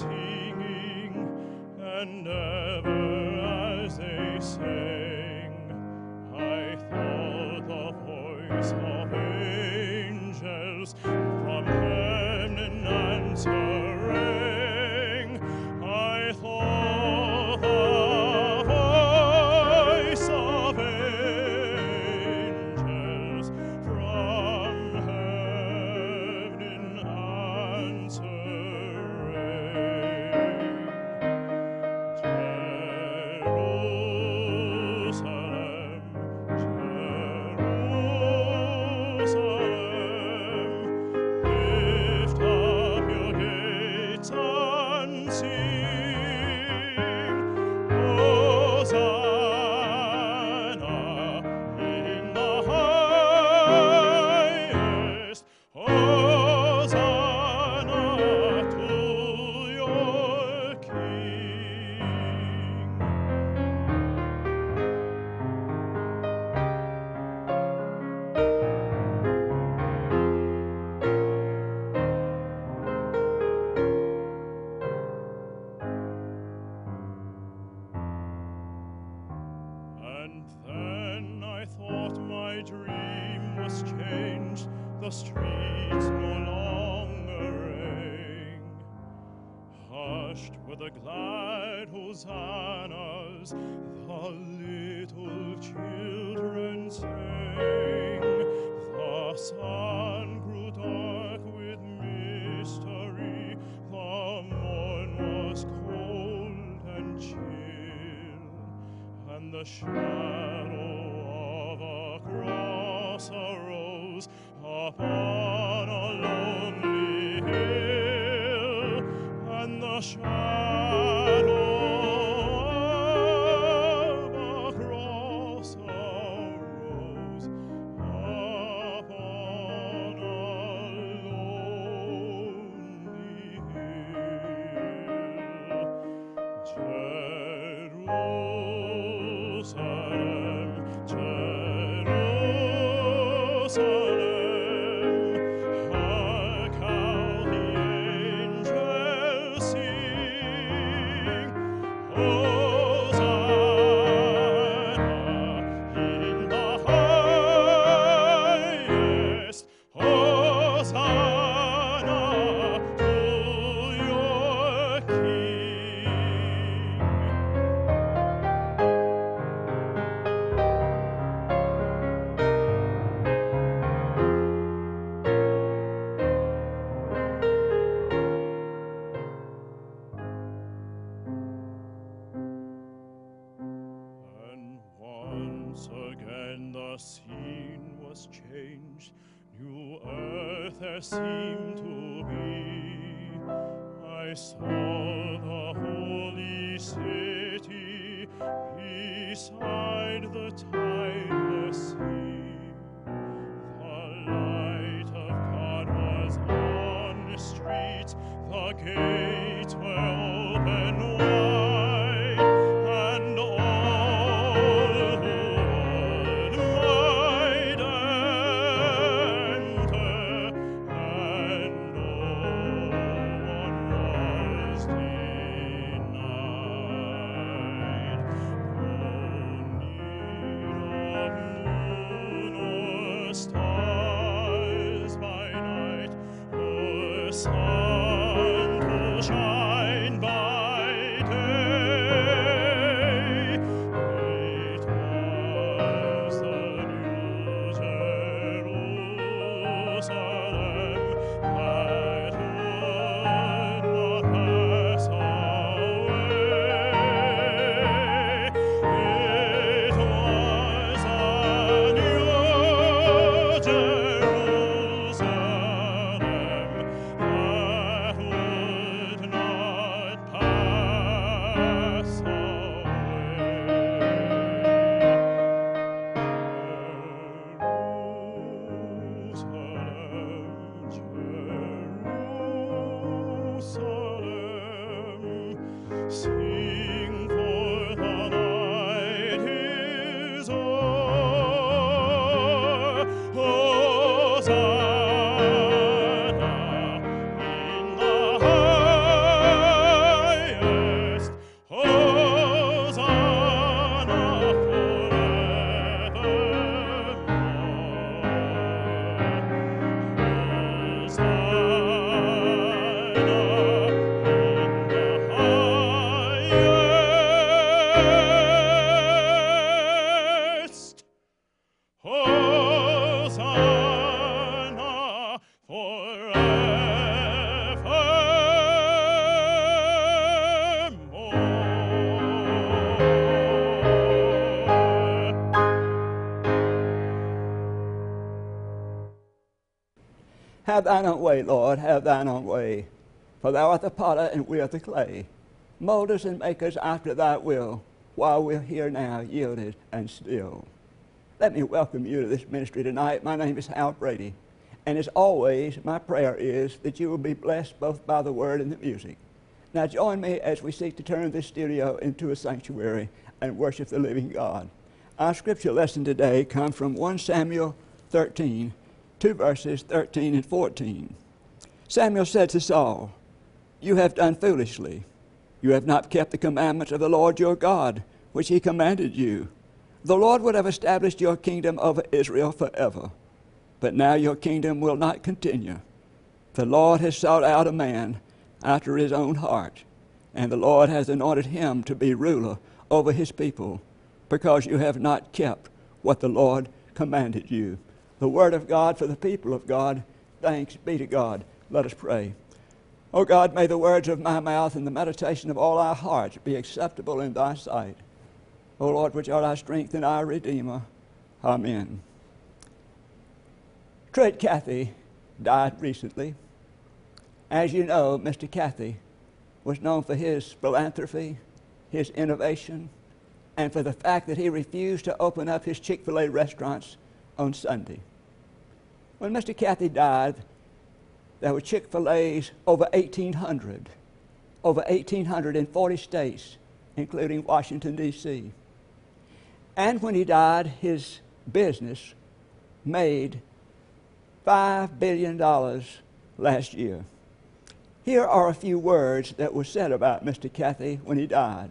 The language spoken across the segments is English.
singing, and ever as they say. the shadow of a cross arose upon a lonely hill, and the shadow us. Have thine own way, Lord, have thine own way. For thou art the potter and we are the clay. Mold us and make us after thy will, while we're here now, yielded and still. Let me welcome you to this ministry tonight. My name is Hal Brady. And as always, my prayer is that you will be blessed both by the word and the music. Now join me as we seek to turn this studio into a sanctuary and worship the living God. Our scripture lesson today comes from 1 Samuel 13, two verses 13 and 14. Samuel said to Saul, You have done foolishly. You have not kept the commandments of the Lord your God, which he commanded you. The Lord would have established your kingdom over Israel forever. But now your kingdom will not continue. The Lord has sought out a man after his own heart, and the Lord has anointed him to be ruler over his people, because you have not kept what the Lord commanded you. The word of God for the people of God. Thanks be to God. Let us pray. O God, may the words of my mouth and the meditation of all our hearts be acceptable in thy sight. O Lord, which art our strength and our Redeemer. Amen. Truett Cathy died recently. As you know, Mr. Cathy was known for his philanthropy, his innovation, and for the fact that he refused to open up his Chick fil A restaurants on Sunday. When Mr. Cathy died, there were Chick fil A's over 1,800, over 1,800 in 40 states, including Washington, D.C. And when he died, his business made $5 billion last year. Here are a few words that were said about Mr. Cathy when he died.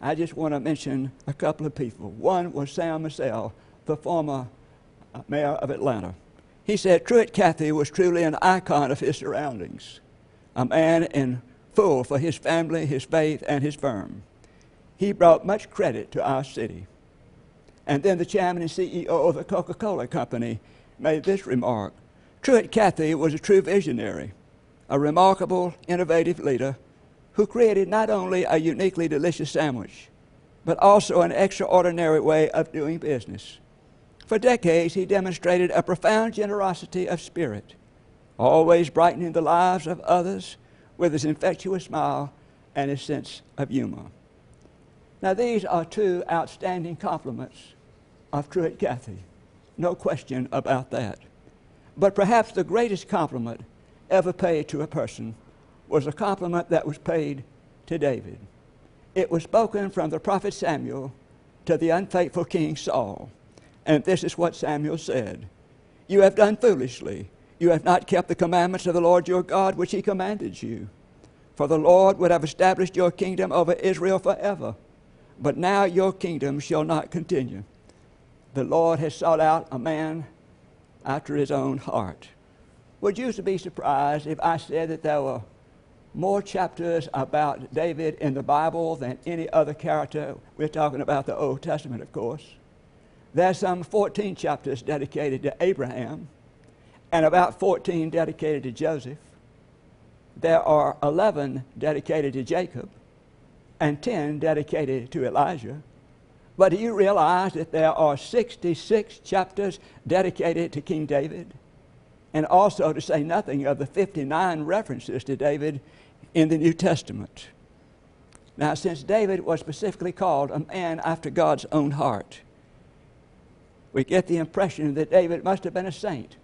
I just want to mention a couple of people. One was Sam Massell, the former mayor of Atlanta. He said Truett Cathy was truly an icon of his surroundings, a man in full for his family, his faith, and his firm. He brought much credit to our city. And then the chairman and CEO of the Coca Cola Company made this remark Truett Cathy was a true visionary, a remarkable, innovative leader who created not only a uniquely delicious sandwich, but also an extraordinary way of doing business. For decades, he demonstrated a profound generosity of spirit, always brightening the lives of others with his infectious smile and his sense of humor. Now, these are two outstanding compliments of Truett Cathy. No question about that. But perhaps the greatest compliment ever paid to a person was a compliment that was paid to David. It was spoken from the prophet Samuel to the unfaithful king Saul. And this is what Samuel said You have done foolishly. You have not kept the commandments of the Lord your God, which he commanded you. For the Lord would have established your kingdom over Israel forever. But now your kingdom shall not continue. The Lord has sought out a man after his own heart. Would you be surprised if I said that there were more chapters about David in the Bible than any other character? We're talking about the Old Testament, of course. There's some 14 chapters dedicated to Abraham and about 14 dedicated to Joseph. There are 11 dedicated to Jacob and 10 dedicated to Elijah. But do you realize that there are 66 chapters dedicated to King David? And also to say nothing of the 59 references to David in the New Testament. Now, since David was specifically called a man after God's own heart, we get the impression that David must have been a saint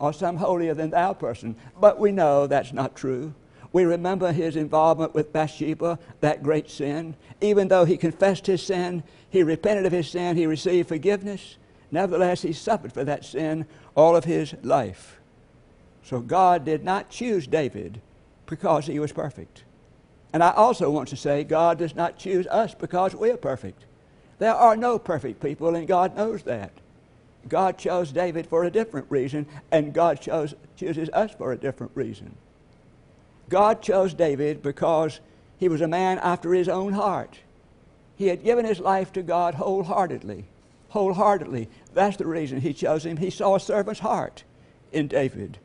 or some holier than thou person, but we know that's not true. We remember his involvement with Bathsheba, that great sin. Even though he confessed his sin, he repented of his sin, he received forgiveness. Nevertheless, he suffered for that sin all of his life. So God did not choose David because he was perfect. And I also want to say God does not choose us because we are perfect. There are no perfect people, and God knows that. God chose David for a different reason, and God chose, chooses us for a different reason. God chose David because he was a man after his own heart. He had given his life to God wholeheartedly. Wholeheartedly. That's the reason he chose him. He saw a servant's heart in David.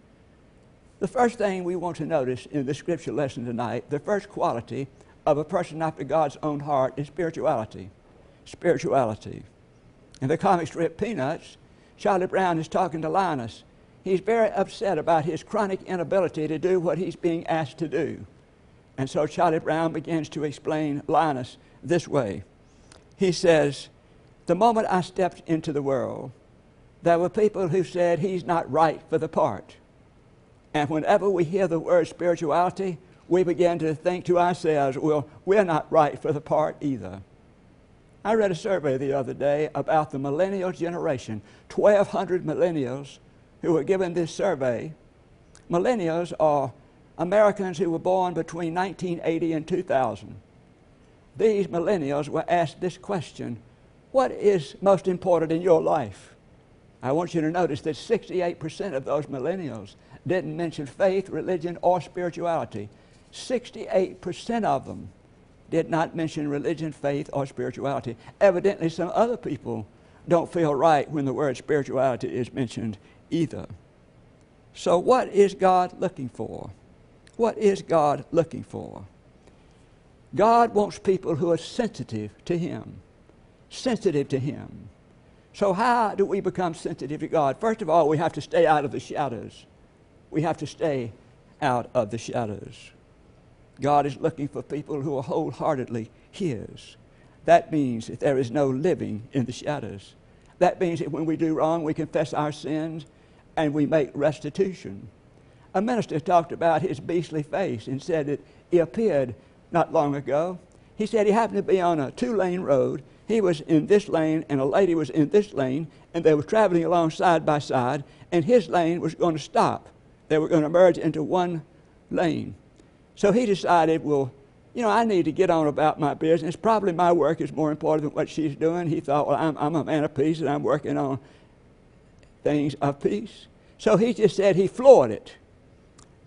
The first thing we want to notice in the scripture lesson tonight, the first quality of a person after God's own heart is spirituality. Spirituality. In the comic strip Peanuts, Charlie Brown is talking to Linus, He's very upset about his chronic inability to do what he's being asked to do. And so Charlie Brown begins to explain Linus this way. He says, The moment I stepped into the world, there were people who said he's not right for the part. And whenever we hear the word spirituality, we begin to think to ourselves, well, we're not right for the part either. I read a survey the other day about the millennial generation, 1,200 millennials who were given this survey. Millennials are Americans who were born between 1980 and 2000. These millennials were asked this question What is most important in your life? I want you to notice that 68% of those millennials didn't mention faith, religion, or spirituality. 68% of them did not mention religion, faith, or spirituality. Evidently, some other people don't feel right when the word spirituality is mentioned either. So, what is God looking for? What is God looking for? God wants people who are sensitive to Him. Sensitive to Him. So, how do we become sensitive to God? First of all, we have to stay out of the shadows. We have to stay out of the shadows. God is looking for people who are wholeheartedly His. That means that there is no living in the shadows. That means that when we do wrong, we confess our sins and we make restitution. A minister talked about his beastly face and said that he appeared not long ago. He said he happened to be on a two lane road. He was in this lane and a lady was in this lane, and they were traveling along side by side, and his lane was going to stop. They were going to merge into one lane. So he decided, well, you know, I need to get on about my business. Probably my work is more important than what she's doing. He thought, well, I'm, I'm a man of peace and I'm working on things of peace. So he just said he floored it.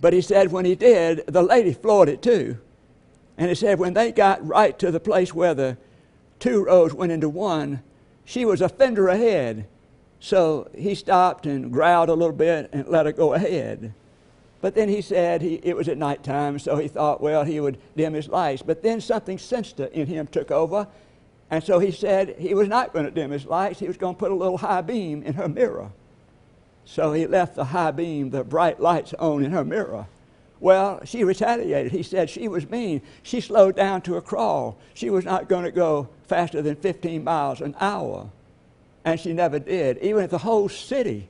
But he said when he did, the lady floored it too. And he said when they got right to the place where the two roads went into one, she was a fender ahead. So he stopped and growled a little bit and let her go ahead. But then he said he, it was at night time, so he thought, well, he would dim his lights. But then something sinister in him took over, and so he said he was not going to dim his lights. He was going to put a little high beam in her mirror. So he left the high beam, the bright lights on in her mirror. Well, she retaliated. He said she was mean. She slowed down to a crawl. She was not going to go faster than 15 miles an hour. And she never did. Even if the whole city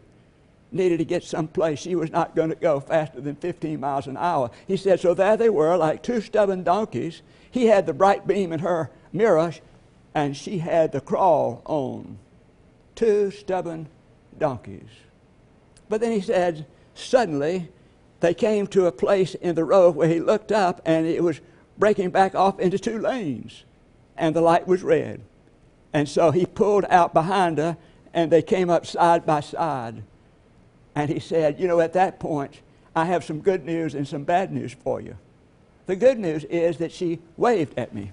needed to get someplace. She was not going to go faster than 15 miles an hour. He said, so there they were, like two stubborn donkeys. He had the bright beam in her mirror, and she had the crawl on. Two stubborn donkeys. But then he said, suddenly they came to a place in the road where he looked up, and it was breaking back off into two lanes, and the light was red. And so he pulled out behind her, and they came up side by side. And he said, You know, at that point, I have some good news and some bad news for you. The good news is that she waved at me.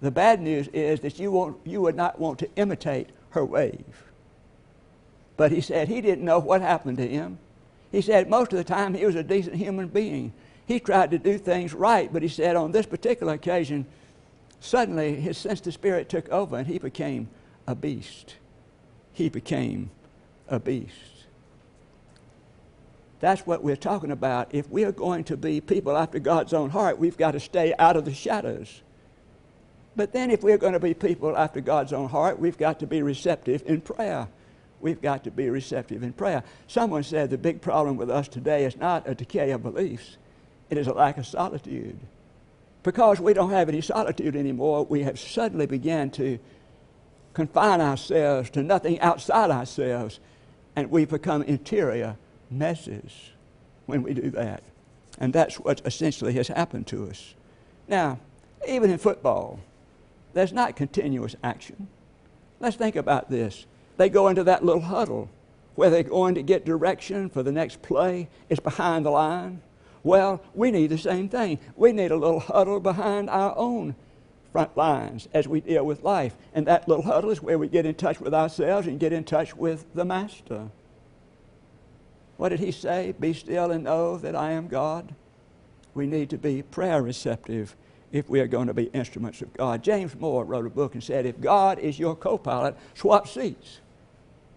The bad news is that you, won't, you would not want to imitate her wave. But he said he didn't know what happened to him. He said most of the time he was a decent human being. He tried to do things right, but he said on this particular occasion, suddenly his sense of spirit took over and he became a beast. He became a beast. That's what we're talking about. If we are going to be people after God's own heart, we've got to stay out of the shadows. But then, if we're going to be people after God's own heart, we've got to be receptive in prayer. We've got to be receptive in prayer. Someone said the big problem with us today is not a decay of beliefs, it is a lack of solitude. Because we don't have any solitude anymore, we have suddenly began to confine ourselves to nothing outside ourselves, and we become interior messes when we do that. And that's what essentially has happened to us. Now, even in football, there's not continuous action. Let's think about this. They go into that little huddle where they're going to get direction for the next play. It's behind the line. Well, we need the same thing. We need a little huddle behind our own front lines as we deal with life. And that little huddle is where we get in touch with ourselves and get in touch with the Master. What did he say? Be still and know that I am God. We need to be prayer receptive if we are going to be instruments of God. James Moore wrote a book and said, If God is your co pilot, swap seats.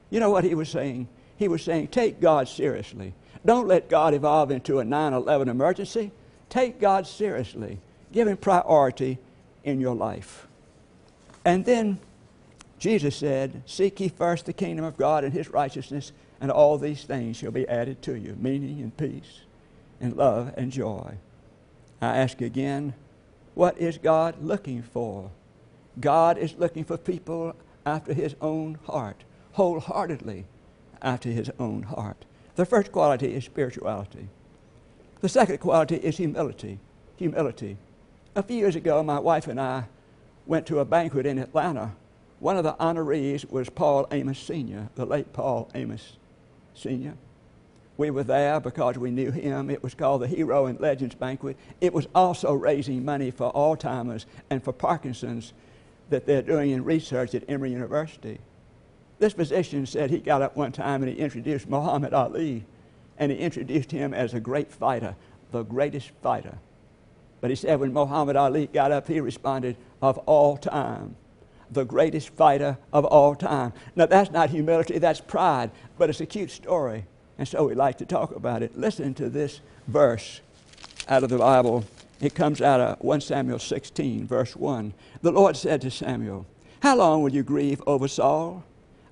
You know what he was saying? he was saying, take God seriously. Don't let God evolve into a 9 11 emergency. Take God seriously. Give him priority in your life. And then Jesus said, Seek ye first the kingdom of God and his righteousness, and all these things shall be added to you meaning and peace and love and joy. I ask again, what is God looking for? God is looking for people after his own heart, wholeheartedly after his own heart. The first quality is spirituality. The second quality is humility. Humility. A few years ago, my wife and I went to a banquet in Atlanta. One of the honorees was Paul Amos Sr., the late Paul Amos Sr. We were there because we knew him. It was called the Hero and Legends Banquet. It was also raising money for Alzheimer's and for Parkinson's that they're doing in research at Emory University. This physician said he got up one time and he introduced Muhammad Ali, and he introduced him as a great fighter, the greatest fighter. But he said when Muhammad Ali got up, he responded, of all time, the greatest fighter of all time. Now, that's not humility, that's pride, but it's a cute story, and so we like to talk about it. Listen to this verse out of the Bible. It comes out of 1 Samuel 16, verse 1. The Lord said to Samuel, How long will you grieve over Saul?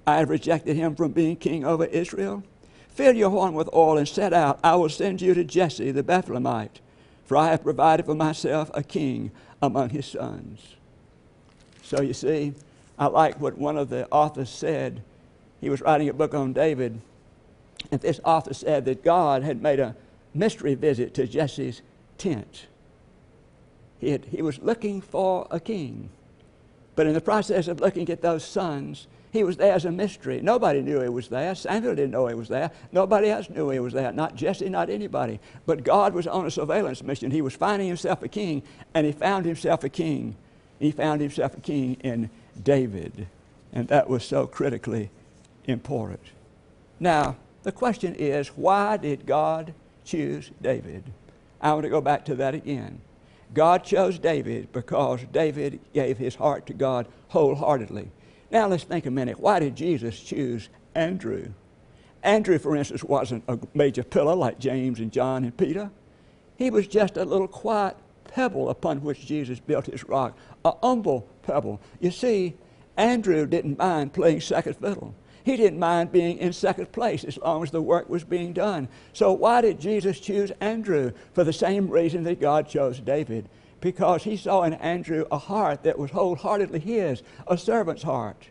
I have rejected him from being king over Israel. Fill your horn with oil and set out. I will send you to Jesse the Bethlehemite, for I have provided for myself a king among his sons. So you see, I like what one of the authors said. He was writing a book on David, and this author said that God had made a mystery visit to Jesse's tent. He, had, he was looking for a king. But in the process of looking at those sons, he was there as a mystery. Nobody knew he was there. Samuel didn't know he was there. Nobody else knew he was there. Not Jesse, not anybody. But God was on a surveillance mission. He was finding himself a king, and he found himself a king. He found himself a king in David. And that was so critically important. Now, the question is why did God choose David? I want to go back to that again. God chose David because David gave his heart to God wholeheartedly. Now let's think a minute. Why did Jesus choose Andrew? Andrew, for instance, wasn't a major pillar like James and John and Peter. He was just a little quiet pebble upon which Jesus built his rock, a humble pebble. You see, Andrew didn't mind playing second fiddle. He didn't mind being in second place as long as the work was being done. So, why did Jesus choose Andrew? For the same reason that God chose David. Because he saw in Andrew a heart that was wholeheartedly his, a servant's heart.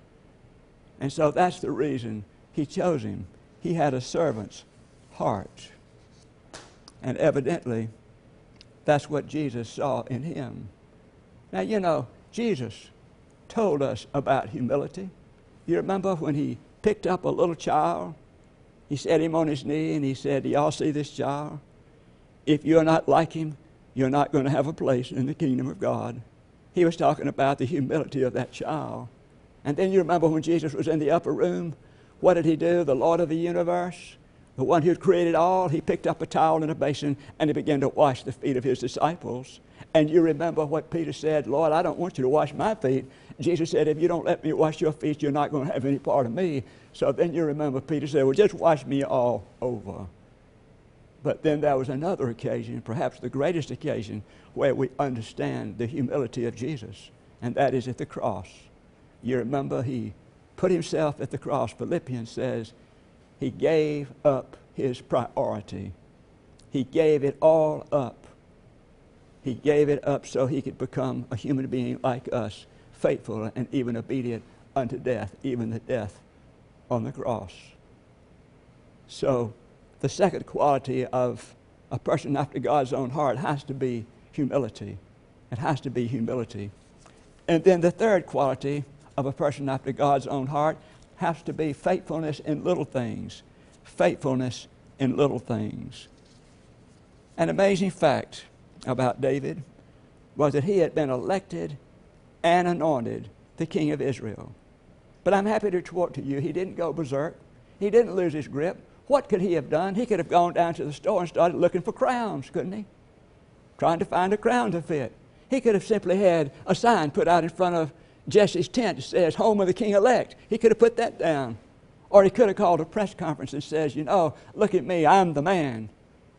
And so that's the reason he chose him. He had a servant's heart. And evidently, that's what Jesus saw in him. Now, you know, Jesus told us about humility. You remember when he picked up a little child? He set him on his knee and he said, y'all see this child? If you're not like him, you're not going to have a place in the kingdom of God. He was talking about the humility of that child. And then you remember when Jesus was in the upper room, what did he do? The Lord of the universe, the one who created all, he picked up a towel and a basin and he began to wash the feet of his disciples. And you remember what Peter said, Lord, I don't want you to wash my feet. Jesus said, If you don't let me wash your feet, you're not going to have any part of me. So then you remember Peter said, Well, just wash me all over. But then there was another occasion, perhaps the greatest occasion, where we understand the humility of Jesus, and that is at the cross. You remember he put himself at the cross. Philippians says he gave up his priority. He gave it all up. He gave it up so he could become a human being like us, faithful and even obedient unto death, even the death on the cross. So, the second quality of a person after God's own heart has to be humility. It has to be humility. And then the third quality of a person after God's own heart has to be faithfulness in little things. Faithfulness in little things. An amazing fact about David was that he had been elected and anointed the king of Israel. But I'm happy to report to you, he didn't go berserk. He didn't lose his grip. What could he have done? He could have gone down to the store and started looking for crowns, couldn't he? Trying to find a crown to fit. He could have simply had a sign put out in front of Jesse's tent says, Home of the King elect. He could have put that down. Or he could have called a press conference and says, you know, look at me, I'm the man.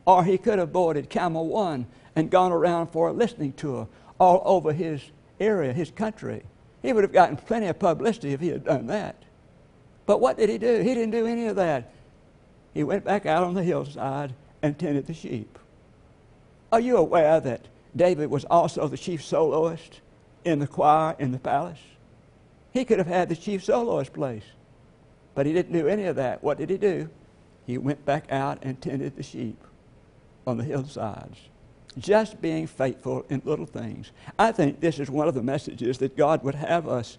Or he could have boarded Camel One and gone around for a listening tour all over his area, his country. He would have gotten plenty of publicity if he had done that. But what did he do? He didn't do any of that. He went back out on the hillside and tended the sheep. Are you aware that David was also the chief soloist in the choir in the palace? He could have had the chief soloist place, but he didn't do any of that. What did he do? He went back out and tended the sheep on the hillsides. Just being faithful in little things. I think this is one of the messages that God would have us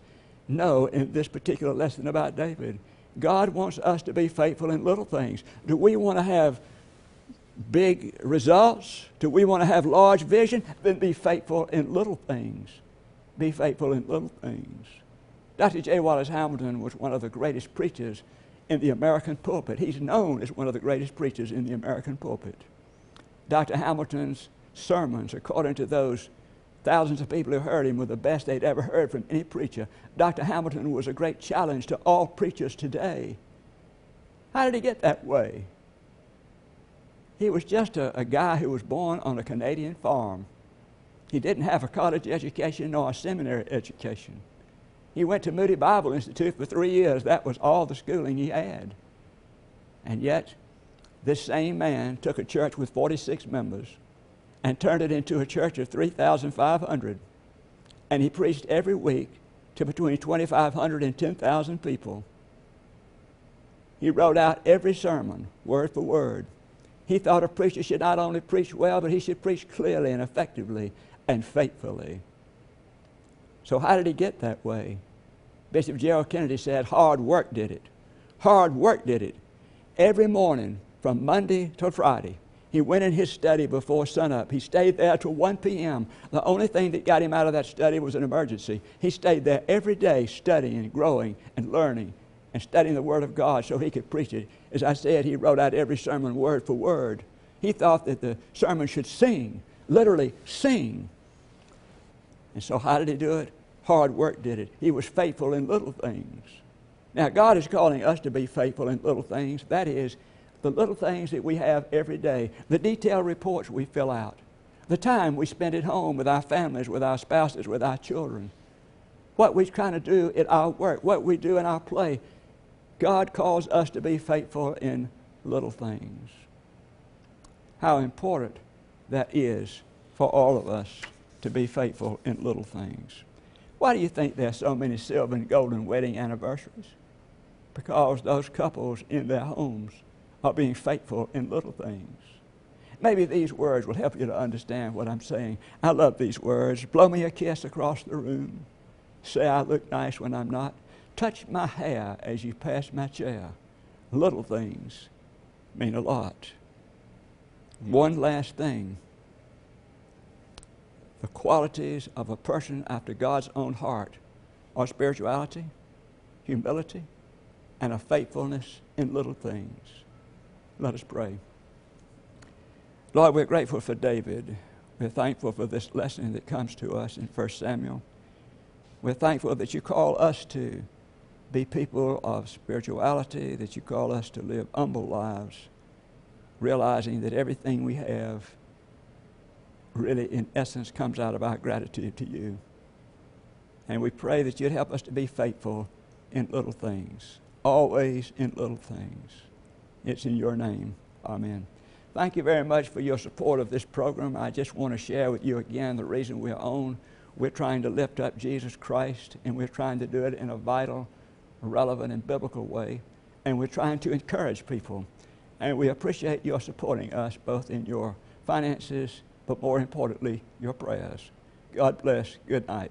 know in this particular lesson about David. God wants us to be faithful in little things. Do we want to have big results? Do we want to have large vision? Then be faithful in little things. Be faithful in little things. Dr. J. Wallace Hamilton was one of the greatest preachers in the American pulpit. He's known as one of the greatest preachers in the American pulpit. Dr. Hamilton's sermons, according to those thousands of people who heard him, were the best they'd ever heard from any preacher. Dr. Hamilton was a great challenge to all preachers today. How did he get that way? He was just a, a guy who was born on a Canadian farm. He didn't have a college education nor a seminary education. He went to Moody Bible Institute for three years. That was all the schooling he had. And yet, this same man took a church with 46 members and turned it into a church of 3,500. And he preached every week to between 2,500 and 10,000 people. He wrote out every sermon, word for word. He thought a preacher should not only preach well, but he should preach clearly and effectively and faithfully. So, how did he get that way? Bishop Gerald Kennedy said, Hard work did it. Hard work did it. Every morning, from Monday to Friday, he went in his study before sunup. He stayed there till 1 p.m. The only thing that got him out of that study was an emergency. He stayed there every day studying, growing, and learning, and studying the Word of God so he could preach it. As I said, he wrote out every sermon word for word. He thought that the sermon should sing, literally sing. And so, how did he do it? Hard work did it. He was faithful in little things. Now, God is calling us to be faithful in little things. That is, the little things that we have every day, the detailed reports we fill out, the time we spend at home with our families, with our spouses, with our children, what we're trying to do at our work, what we do in our play. God calls us to be faithful in little things. How important that is for all of us to be faithful in little things. Why do you think there are so many silver and golden wedding anniversaries? Because those couples in their homes are being faithful in little things. Maybe these words will help you to understand what I'm saying. I love these words. Blow me a kiss across the room. Say I look nice when I'm not. Touch my hair as you pass my chair. Little things mean a lot. One last thing the qualities of a person after God's own heart are spirituality, humility, and a faithfulness in little things. Let us pray. Lord, we're grateful for David. We're thankful for this lesson that comes to us in 1 Samuel. We're thankful that you call us to be people of spirituality, that you call us to live humble lives, realizing that everything we have really, in essence, comes out of our gratitude to you. And we pray that you'd help us to be faithful in little things, always in little things. It's in your name. Amen. Thank you very much for your support of this program. I just want to share with you again the reason we're on. We're trying to lift up Jesus Christ, and we're trying to do it in a vital, relevant, and biblical way. And we're trying to encourage people. And we appreciate your supporting us both in your finances, but more importantly, your prayers. God bless. Good night.